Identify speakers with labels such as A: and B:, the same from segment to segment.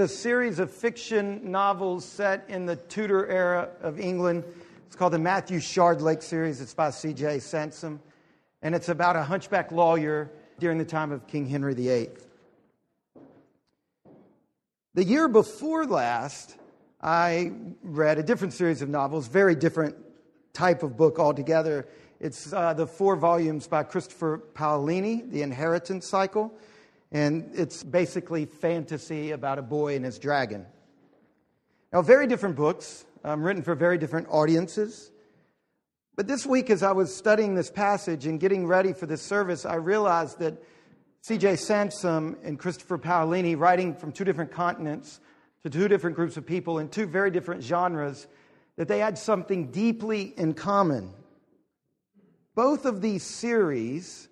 A: a series of fiction novels set in the Tudor era of England. It's called the Matthew Shardlake series. It's by C.J. Sansom. And it's about a hunchback lawyer during the time of King Henry VIII. The year before last, I read a different series of novels, very different type of book altogether. It's uh, the four volumes by Christopher Paolini, The Inheritance Cycle, and it's basically fantasy about a boy and his dragon. Now, very different books, um, written for very different audiences. But this week, as I was studying this passage and getting ready for this service, I realized that C.J. Sansom and Christopher Paolini, writing from two different continents to two different groups of people in two very different genres, that they had something deeply in common. Both of these series,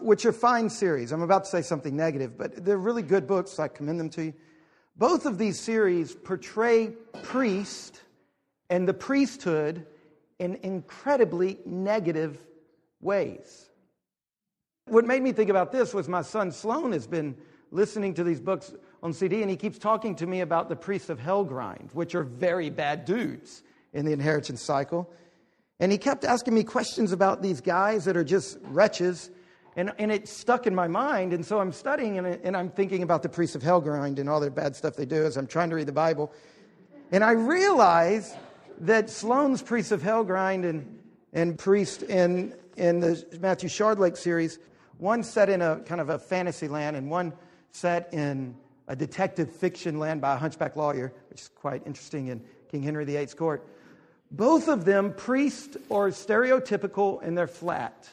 A: which are fine series, I'm about to say something negative, but they're really good books. I commend them to you. Both of these series portray priest and the priesthood in incredibly negative ways. What made me think about this was my son Sloan has been listening to these books on CD, and he keeps talking to me about the priests of Helgrind, which are very bad dudes in the inheritance cycle. And he kept asking me questions about these guys that are just wretches. And, and it stuck in my mind. And so I'm studying and, and I'm thinking about the priests of Helgrind and all the bad stuff they do as I'm trying to read the Bible. And I realize that Sloan's priests of Helgrind and, and priest in, in the Matthew Shardlake series, one set in a kind of a fantasy land and one set in a detective fiction land by a hunchback lawyer, which is quite interesting in King Henry VIII's court. Both of them, priest or stereotypical, and they're flat.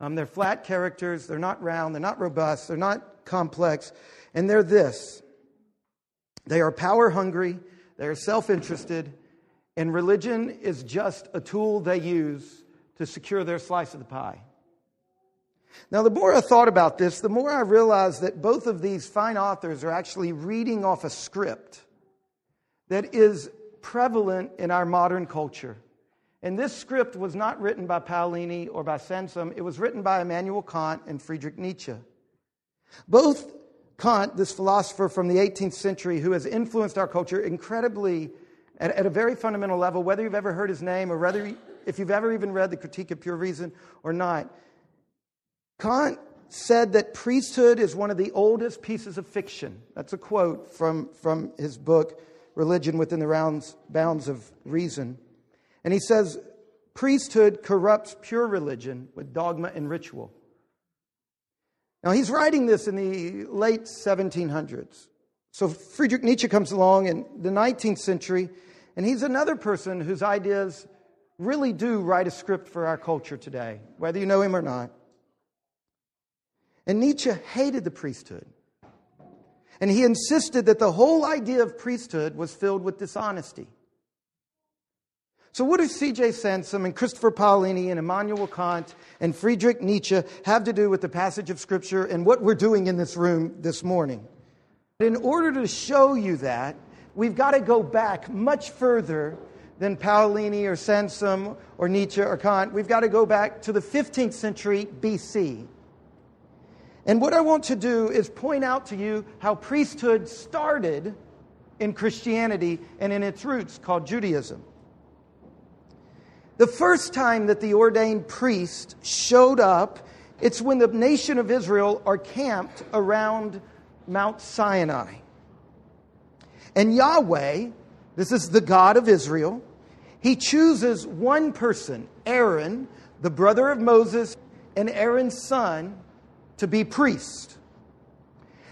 A: Um, they're flat characters. They're not round. They're not robust. They're not complex. And they're this they are power hungry. They are self interested. And religion is just a tool they use to secure their slice of the pie. Now, the more I thought about this, the more I realized that both of these fine authors are actually reading off a script that is prevalent in our modern culture. And this script was not written by Paolini or by Sansom, it was written by Immanuel Kant and Friedrich Nietzsche. Both Kant, this philosopher from the 18th century who has influenced our culture incredibly at, at, a very fundamental level, whether you've ever heard his name or whether if you've ever even read the Critique of Pure Reason or not, Kant said that priesthood is one of the oldest pieces of fiction. That's a quote from, from his book, religion within the rounds, bounds of reason. And he says, priesthood corrupts pure religion with dogma and ritual. Now, he's writing this in the late 1700s. So, Friedrich Nietzsche comes along in the 19th century, and he's another person whose ideas really do write a script for our culture today, whether you know him or not. And Nietzsche hated the priesthood. And he insisted that the whole idea of priesthood was filled with dishonesty. So, what do C.J. Sansom and Christopher Paolini and Immanuel Kant and Friedrich Nietzsche have to do with the passage of Scripture and what we're doing in this room this morning? In order to show you that, we've got to go back much further than Paolini or Sansom or Nietzsche or Kant. We've got to go back to the 15th century BC. And what I want to do is point out to you how priesthood started in Christianity and in its roots called Judaism. The first time that the ordained priest showed up, it's when the nation of Israel are camped around Mount Sinai. And Yahweh, this is the God of Israel, he chooses one person, Aaron, the brother of Moses, and Aaron's son, to be priest.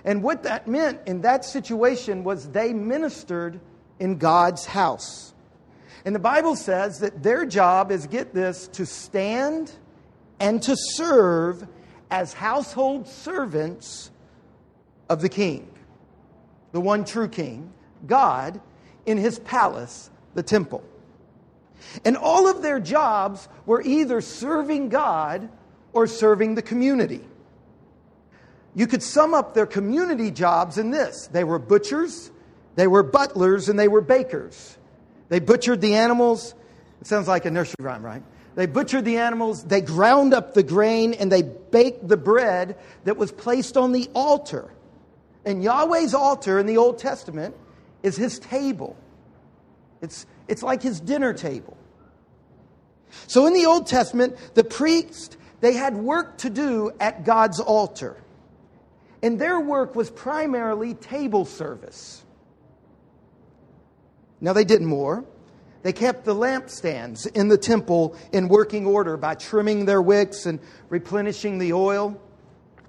A: And what that meant in that situation was they ministered in God's house. And the Bible says that their job is, get this, to stand and to serve as household servants of the king, the one true king, God, in his palace, the temple. And all of their jobs were either serving God or serving the community. You could sum up their community jobs in this they were butchers, they were butlers, and they were bakers. They butchered the animals. It sounds like a nursery rhyme, right? They butchered the animals, they ground up the grain, and they baked the bread that was placed on the altar. And Yahweh's altar in the Old Testament is his table. It's, it's like his dinner table. So in the Old Testament, the priest, they had work to do at God's altar. And their work was primarily table service. Now they did more. They kept the lampstands in the temple in working order by trimming their wicks and replenishing the oil.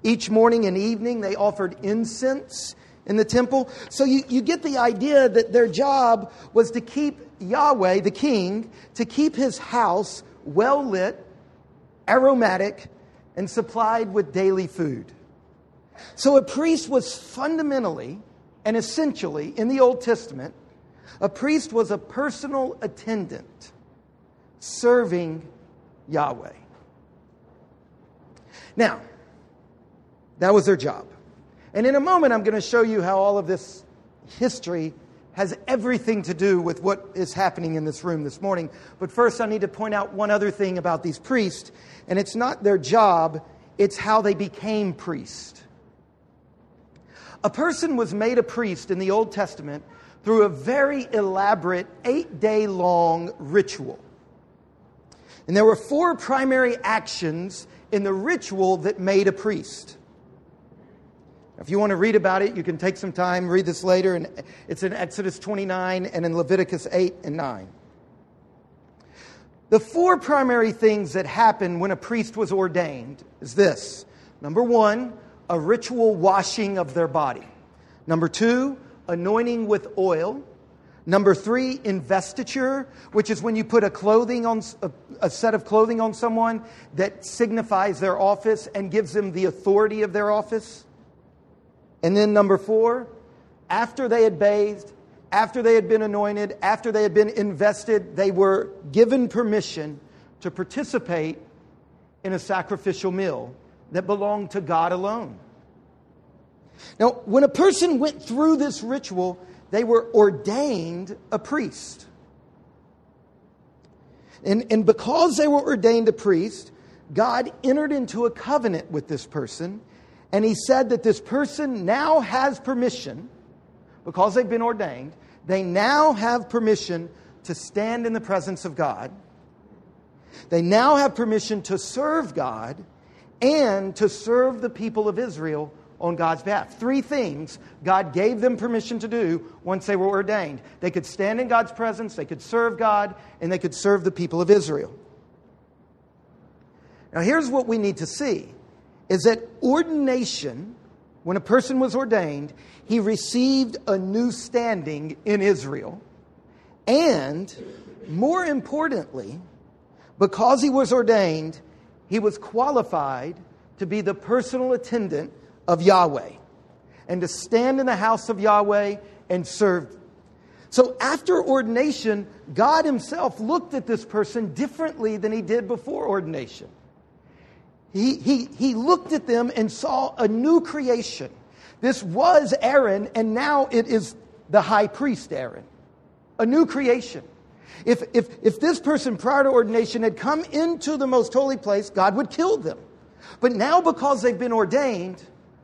A: Each morning and evening, they offered incense in the temple. So you, you get the idea that their job was to keep Yahweh, the king, to keep his house well lit, aromatic, and supplied with daily food. So a priest was fundamentally and essentially, in the Old Testament, a priest was a personal attendant serving Yahweh. Now, that was their job. And in a moment, I'm going to show you how all of this history has everything to do with what is happening in this room this morning. But first, I need to point out one other thing about these priests, and it's not their job, it's how they became priests. A person was made a priest in the Old Testament through a very elaborate eight day long ritual. And there were four primary actions in the ritual that made a priest. If you want to read about it, you can take some time, read this later, and it's in Exodus 29 and in Leviticus 8 and 9. The four primary things that happened when a priest was ordained is this number one, a ritual washing of their body. Number two, anointing with oil. Number three, investiture, which is when you put a clothing on a, a, set of clothing on someone that signifies their office and gives them the authority of their office. And then number four, after they had bathed, after they had been anointed, after they had been invested, they were given permission to participate in a sacrificial meal that belonged to God alone. Now, when a person went through this ritual, they were ordained a priest. And, and because they were ordained a priest, God entered into a covenant with this person, and He said that this person now has permission, because they've been ordained, they now have permission to stand in the presence of God. They now have permission to serve God and to serve the people of Israel on God's behalf. Three things God gave them permission to do once they were ordained. They could stand in God's presence, they could serve God, and they could serve the people of Israel. Now, here's what we need to see is that ordination, when a person was ordained, he received a new standing in Israel. And more importantly, because he was ordained, he was qualified to be the personal attendant of Yahweh and to stand in the house of Yahweh and serve. So after ordination, God Himself looked at this person differently than He did before ordination. He, he, he looked at them and saw a new creation. This was Aaron, and now it is the high priest Aaron. A new creation. If, if, if this person prior to ordination had come into the most holy place, God would kill them. But now, because they've been ordained,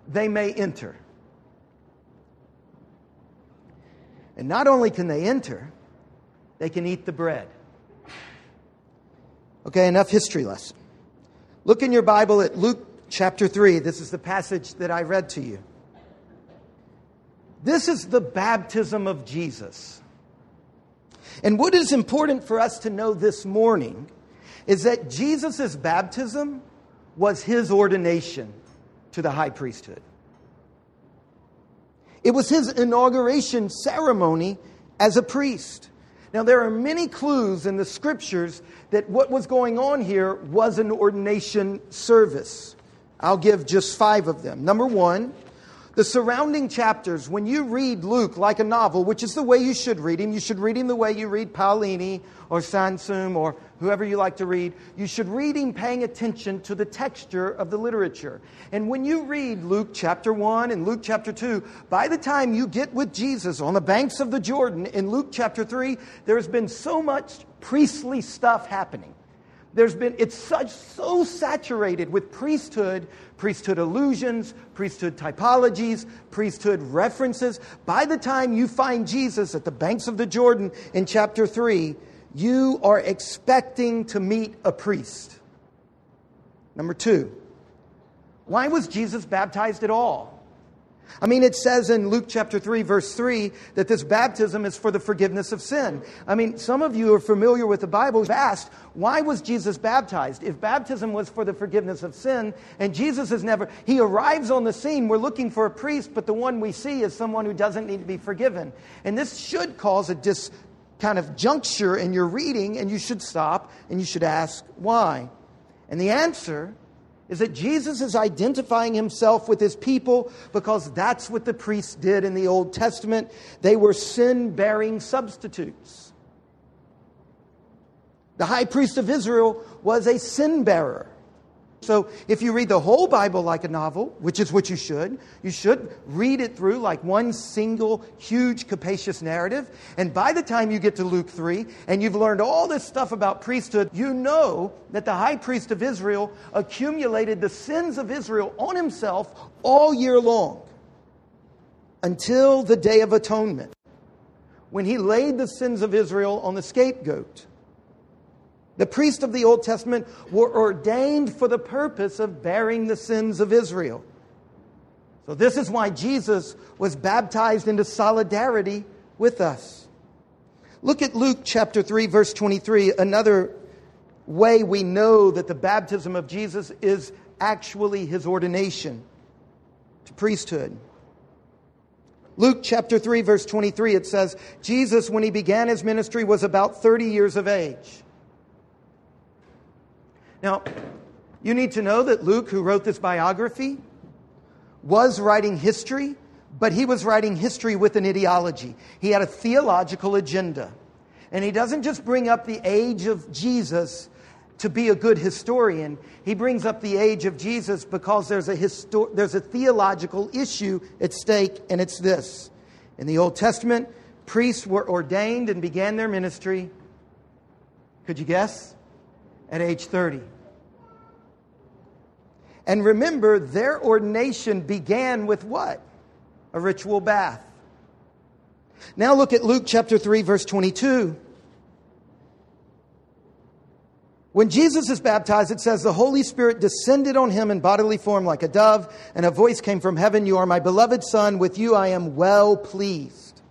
A: they may enter. And not only can they enter, they can eat the bread. Okay, enough history lesson. Look in your Bible at Luke chapter 3. This is the passage that I read to you. This is the baptism of Jesus. And what is important for us to know this morning is that Jesus' baptism was his ordination to the high priesthood. It was his inauguration ceremony as a priest. Now, there are many clues in the scriptures that what was going on here was an ordination service. I'll give just five of them. Number one, the surrounding chapters, when you read Luke like a novel, which is the way you should read him, you should read him the way you read Paolini or Sansom or whoever you like to read. You should read him paying attention to the texture of the literature. And when you read Luke chapter 1 and Luke chapter 2, by the time you get with Jesus on the banks of the Jordan in Luke chapter 3, there has been so much priestly stuff happening. There's been it's such so saturated with priesthood priesthood illusions priesthood typologies priesthood references. By the time you find jesus at the banks of the jordan in chapter 3 you are expecting to meet a priest. Number 2 why was jesus baptized at all I mean, it says in Luke chapter 3, verse 3, that this baptism is for the forgiveness of sin. I mean, some of you are familiar with the Bible. You've Asked, why was Jesus baptized? If baptism was for the forgiveness of sin, and Jesus is never, he arrives on the scene, we're looking for a priest, but the one we see is someone who doesn't need to be forgiven. And this should cause a dis kind of juncture in your reading, and you should stop and you should ask why. And the answer is that Jesus is identifying himself with his people because that's what the priests did in the Old Testament. They were sin bearing substitutes. The high priest of Israel was a sin bearer. So if you read the whole Bible like a novel, which is what you should, you should read it through like one single, huge, capacious narrative. And by the time you get to Luke 3 and you've learned all this stuff about priesthood, you know that the high priest of Israel accumulated the sins of Israel on himself all year long until the day of atonement when he laid the sins of Israel on the scapegoat. The priests of the Old Testament were ordained for the purpose of bearing the sins of Israel. So, this is why Jesus was baptized into solidarity with us. Look at Luke chapter 3, verse 23, another way we know that the baptism of Jesus is actually his ordination to priesthood. Luke chapter 3, verse 23, it says, Jesus, when he began his ministry, was about 30 years of age. Now, you need to know that Luke, who wrote this biography, was writing history, but he was writing history with an ideology. He had a theological agenda. And he doesn't just bring up the age of Jesus to be a good historian. He brings up the age of Jesus because there's a, histo- there's a theological issue at stake, and it's this. In the Old Testament, priests were ordained and began their ministry. Could you guess? at age 30. And remember, their ordination began with what? A ritual bath. Now look at Luke chapter 3, verse 22. When Jesus is baptized, it says, The Holy Spirit descended on him in bodily form like a dove, and a voice came from heaven You are my beloved Son, with you I am well pleased.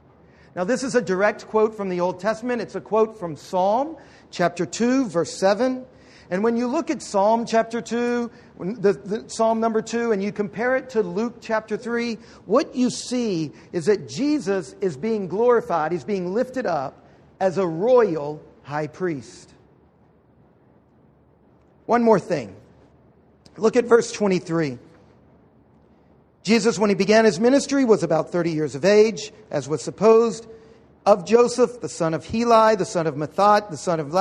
A: Now, this is a direct quote from the Old Testament. It's a quote from Psalm chapter 2, verse 7. And when you look at Psalm chapter 2, the, the, Psalm number 2, and you compare it to Luke chapter 3, what you see is that Jesus is being glorified, he's being lifted up as a royal high priest. One more thing. Look at verse 23. Jesus, when he began his ministry, was about 30 years of age, as was supposed of Joseph, the son of Heli, the son of Matthat, the son of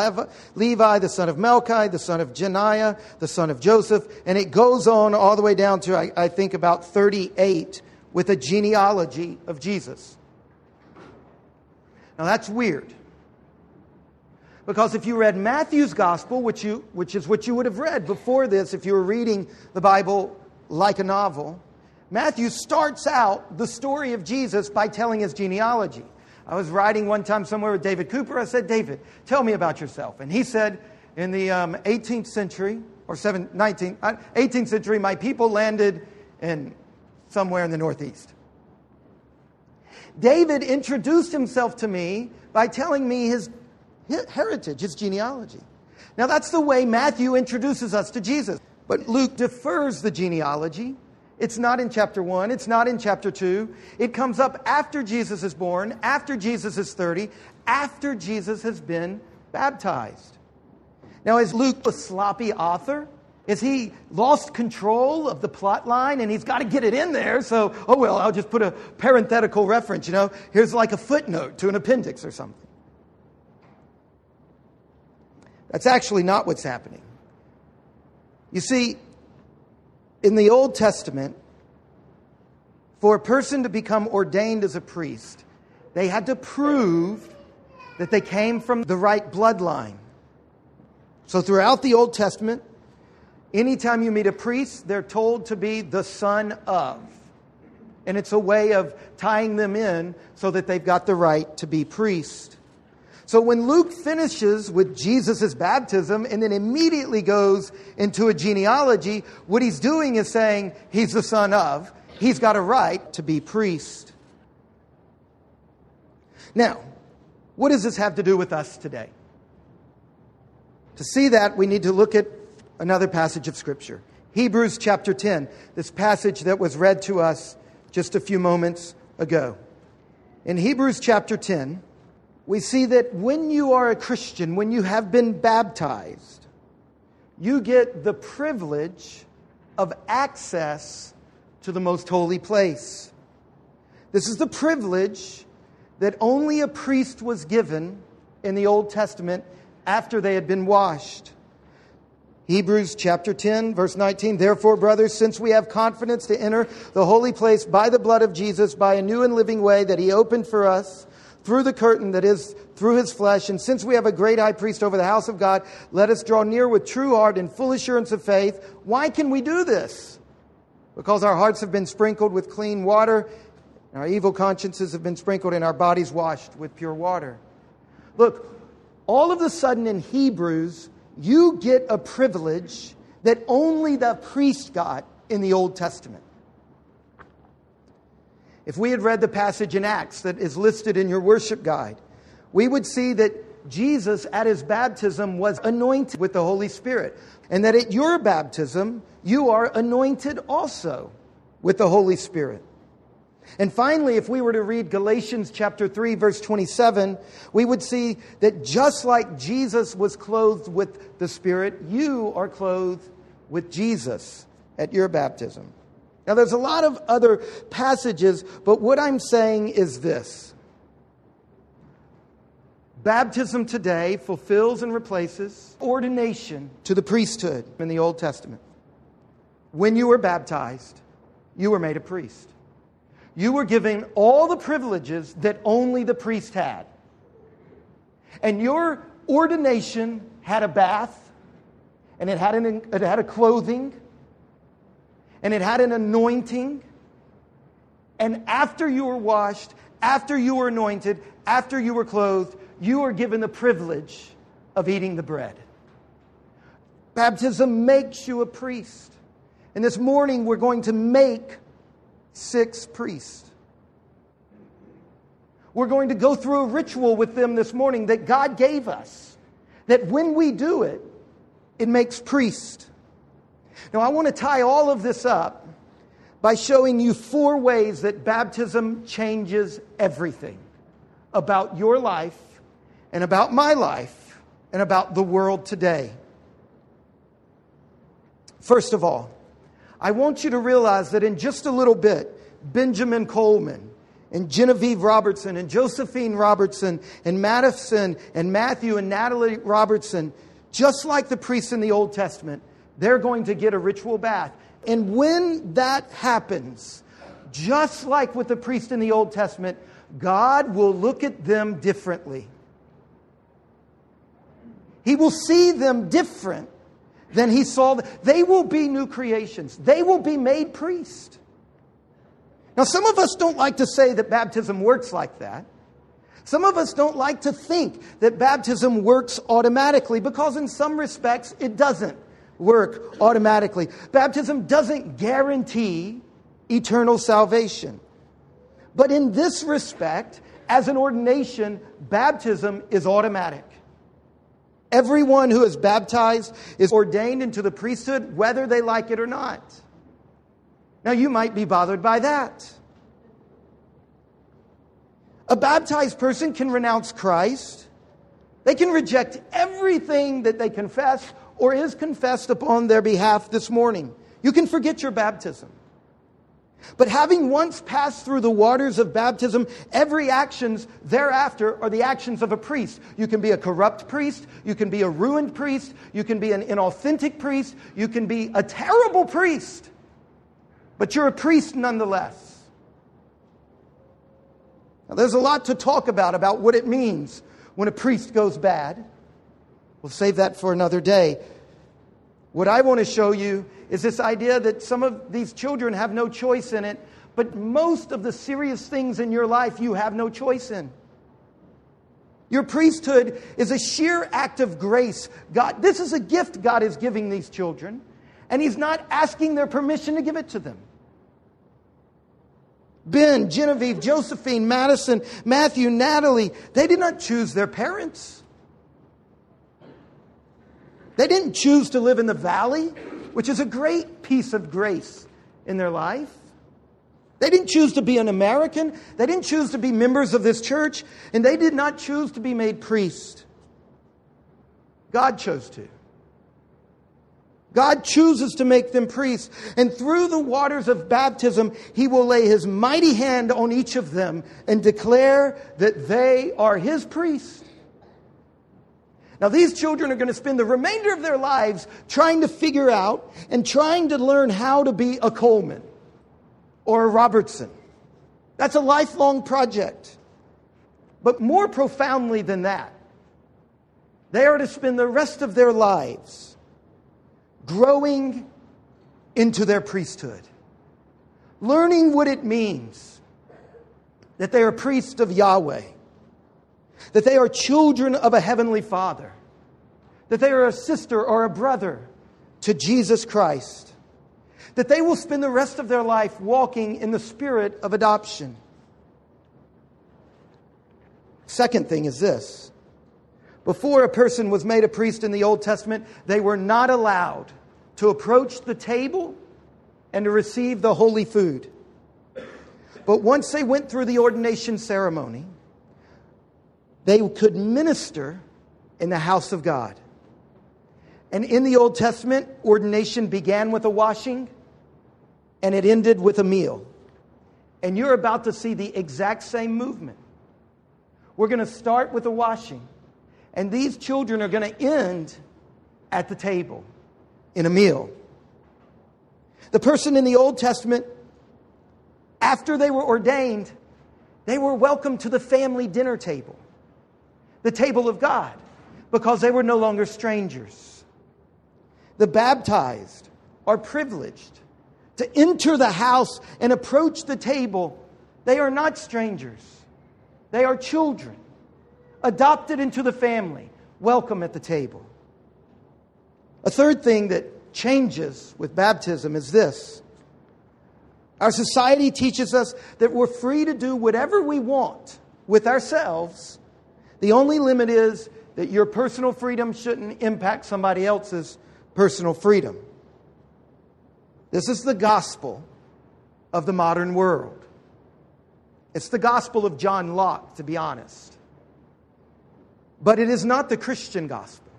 A: Levi, the son of Melchi, the son of Janiah, the son of Joseph. And it goes on all the way down to, I, I think, about 38 with a genealogy of Jesus. Now that's weird. Because if you read Matthew's gospel, which, you, which is what you would have read before this if you were reading the Bible like a novel, Matthew starts out the story of Jesus by telling his genealogy. I was riding one time somewhere with David Cooper. I said, David, tell me about yourself. And he said, in the um, 18th century, or 7, 19th, 18th uh, century, my people landed in somewhere in the Northeast. David introduced himself to me by telling me his heritage, his genealogy. Now, that's the way Matthew introduces us to Jesus. But Luke defers the genealogy it's not in chapter 1. It's not in chapter 2. It comes up after Jesus is born, after Jesus is 30, after Jesus has been baptized. Now, is Luke a sloppy author? Is he lost control of the plot line and he's got to get it in there? So, oh, well, I'll just put a parenthetical reference. You know, here's like a footnote to an appendix or something. That's actually not what's happening. You see, in the Old Testament, for a person to become ordained as a priest, they had to prove that they came from the right bloodline. So, throughout the Old Testament, anytime you meet a priest, they're told to be the son of. And it's a way of tying them in so that they've got the right to be priest. So when Luke finishes with Jesus' baptism and then immediately goes into a genealogy, what he's doing is saying he's the son of, he's got a right to be priest. Now, what does this have to do with us today? To see that, we need to look at another passage of Scripture. Hebrews chapter 10, this passage that was read to us just a few moments ago. In Hebrews chapter 10, we see that when you are a Christian, when you have been baptized, you get the privilege of access to the most holy place. This is the privilege that only a priest was given in the Old Testament after they had been washed. Hebrews chapter 10, verse 19. Therefore, brothers, since we have confidence to enter the holy place by the blood of Jesus, by a new and living way that he opened for us through the curtain that is through his flesh, and since we have a great high priest over the house of God, let us draw near with true heart and full assurance of faith. Why can we do this? Because our hearts have been sprinkled with clean water, our evil consciences have been sprinkled, and our bodies washed with pure water. Look, all of a sudden in Hebrews, you get a privilege that only the priest got in the Old Testament. If we had read the passage in Acts that is listed in your worship guide, we would see that Jesus at his baptism was anointed with the Holy Spirit, and that at your baptism, you are anointed also with the Holy Spirit. And finally, if we were to read Galatians chapter 3 verse 27, we would see that just like Jesus was clothed with the Spirit, you are clothed with Jesus at your baptism. Now there's a lot of other passages, but what I'm saying is this. Baptism today fulfills and replaces ordination to the priesthood in the Old Testament. When you were baptized, you were made a priest you were given all the privileges that only the priest had. And your ordination had a bath, and it had, an, it had a clothing, and it had an anointing. And after you were washed, after you were anointed, after you were clothed, you were given the privilege of eating the bread. Baptism makes you a priest. And this morning we're going to make six priests. We're going to go through a ritual with them this morning that God gave us, that when we do it, it makes priest. Now, I want to tie all of this up by showing you four ways that baptism changes everything about your life and about my life and about the world today. First of all, I want you to realize that in just a little bit, Benjamin Coleman and Genevieve Robertson and Josephine Robertson and Madison and Matthew and Natalie Robertson, just like the priests in the Old Testament, they're going to get a ritual bath. And when that happens, just like with the priest in the Old Testament, God will look at them differently. He will see them different than he saw them. They will be new creations. They will be made priests. Now, some of us don't like to say that baptism works like that. Some of us don't like to think that baptism works automatically because, in some respects, it doesn't work automatically. Baptism doesn't guarantee eternal salvation. But in this respect, as an ordination, baptism is automatic. Everyone who is baptized is ordained into the priesthood, whether they like it or not. Now, you might be bothered by that. A baptized person can renounce Christ. They can reject everything that they confess or is confessed upon their behalf this morning. You can forget your baptism. But having once passed through the waters of baptism, every actions thereafter are the actions of a priest. You can be a corrupt priest, you can be a ruined priest, you can be an inauthentic priest, you can be a terrible priest. But you're a priest nonetheless. Now, there's a lot to talk about about what it means when a priest goes bad. We'll save that for another day. What I want to show you is this idea that some of these children have no choice in it, but most of the serious things in your life you have no choice in. Your priesthood is a sheer act of grace. God, this is a gift God is giving these children, and He's not asking their permission to give it to them. Ben, Genevieve, Josephine, Madison, Matthew, Natalie, they did not choose their parents. They didn't choose to live in the valley, which is a great piece of grace in their life. They didn't choose to be an American. They didn't choose to be members of this church. And they did not choose to be made priests. God chose to. God chooses to make them priests. And through the waters of baptism, He will lay His mighty hand on each of them and declare that they are His priests. Now, these children are going to spend the remainder of their lives trying to figure out and trying to learn how to be a Coleman or a Robertson. That's a lifelong project. But more profoundly than that, they are to spend the rest of their lives growing into their priesthood, learning what it means that they are priests of Yahweh, that they are children of a heavenly Father, that they are a sister or a brother to Jesus Christ that they will spend the rest of their life walking in the spirit of adoption. Second thing is this before a person was made a priest in the Old Testament, they were not allowed to approach the table and to receive the holy food. But once they went through the ordination ceremony, they could minister in the house of God. And in the Old Testament, ordination began with a washing and it ended with a meal. And you're about to see the exact same movement. We're going to start with a washing, and these children are going to end at the table in a meal. The person in the Old Testament, after they were ordained, they were welcomed to the family dinner table, the table of God, because they were no longer strangers. The baptized are privileged to enter the house and approach the table, they are not strangers. They are children, adopted into the family, welcome at the table. A third thing that changes with baptism is this our society teaches us that we're free to do whatever we want with ourselves. The only limit is that your personal freedom shouldn't impact somebody else's personal freedom. This is the gospel of the modern world. It's the gospel of John Locke, to be honest. But it is not the Christian gospel.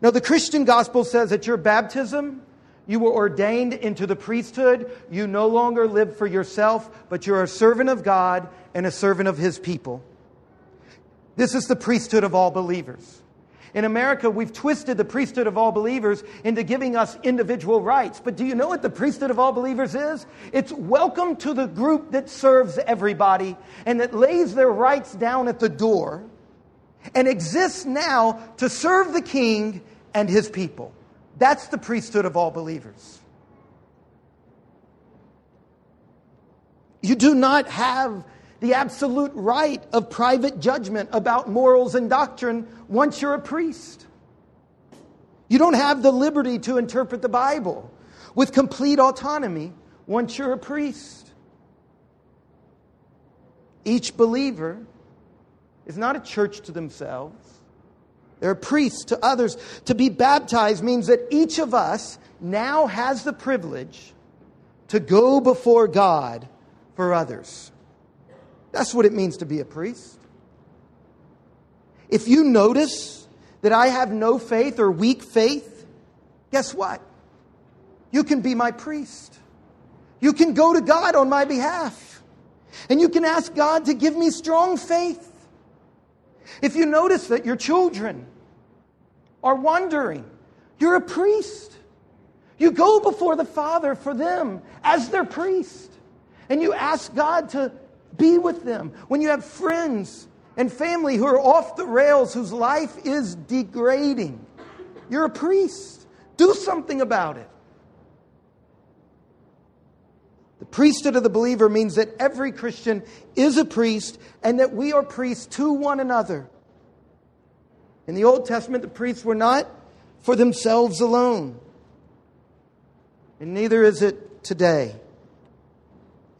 A: Now, the Christian gospel says at your baptism, you were ordained into the priesthood. You no longer live for yourself, but you're a servant of God and a servant of his people. This is the priesthood of all believers. In America, we've twisted the priesthood of all believers into giving us individual rights. But do you know what the priesthood of all believers is? It's welcome to the group that serves everybody and that lays their rights down at the door and exists now to serve the king and his people. That's the priesthood of all believers. You do not have the absolute right of private judgment about morals and doctrine once you're a priest. You don't have the liberty to interpret the Bible with complete autonomy once you're a priest. Each believer is not a church to themselves. They're a priest to others. To be baptized means that each of us now has the privilege to go before God for others. That's what it means to be a priest. If you notice that I have no faith or weak faith, guess what? You can be my priest. You can go to God on my behalf. And you can ask God to give me strong faith. If you notice that your children are wandering, you're a priest. You go before the Father for them as their priest. And you ask God to be with them. When you have friends and family who are off the rails, whose life is degrading. You're a priest. Do something about it. The priesthood of the believer means that every Christian is a priest and that we are priests to one another. In the Old Testament, the priests were not for themselves alone. And neither is it today.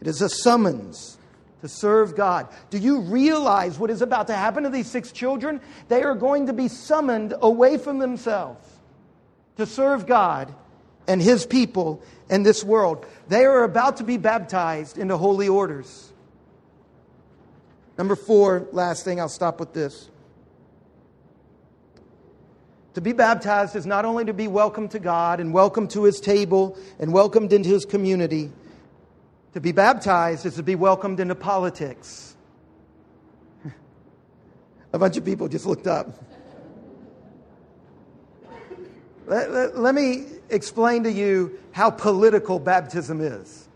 A: It is a summons to serve God. Do you realize what is about to happen to these six children? They are going to be summoned away from themselves to serve God and His people and this world. They are about to be baptized into holy orders. Number four, last thing, I'll stop with this. To be baptized is not only to be welcome to God and welcome to His table and welcomed into His community to be baptized is to be welcomed into politics. A bunch of people just looked up. Let, let, let, me explain to you how political baptism is.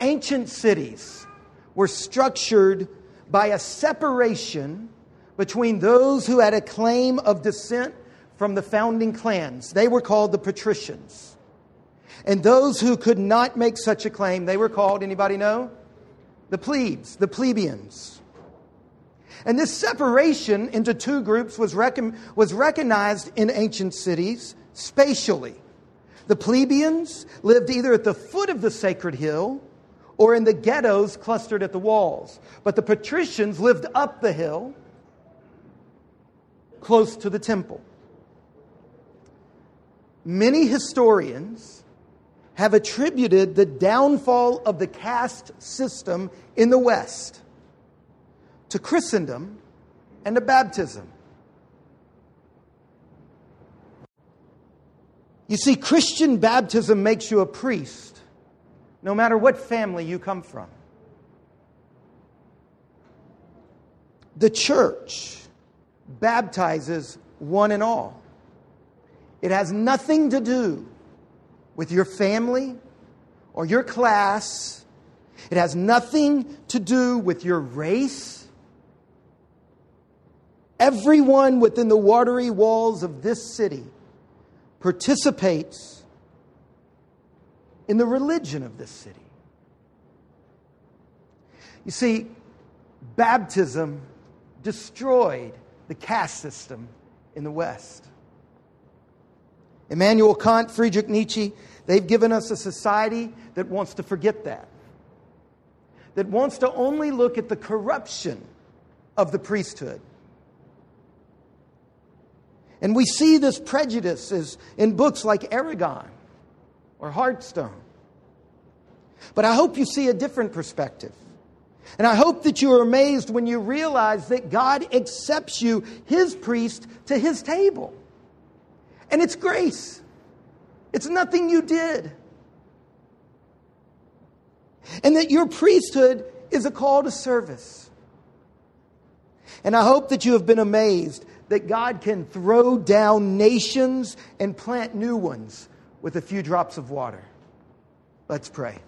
A: Ancient cities were structured by a separation between those who had a claim of descent from the founding clans. They were called the patricians. And those who could not make such a claim, they were called, anybody know? The plebes, the plebeians. And this separation into two groups was, rec- was recognized in ancient cities spatially. The plebeians lived either at the foot of the sacred hill or in the ghettos clustered at the walls. But the patricians lived up the hill, close to the temple. Many historians have attributed the downfall of the caste system in the West to Christendom and to baptism. You see, Christian baptism makes you a priest no matter what family you come from. The church baptizes one and all. It has nothing to do with your family or your class. It has nothing to do with your race. Everyone within the watery walls of this city participates in the religion of this city. You see, baptism destroyed the caste system in the West. Immanuel Kant, Friedrich Nietzsche, they've given us a society that wants to forget that, that wants to only look at the corruption of the priesthood. And we see this prejudice in books like Eragon or Heartstone. But I hope you see a different perspective. And I hope that you are amazed when you realize that God accepts you, his priest, to his table. And it's grace, it's nothing you did. And that your priesthood is a call to service. And I hope that you have been amazed that God can throw down nations and plant new ones with a few drops of water. Let's pray.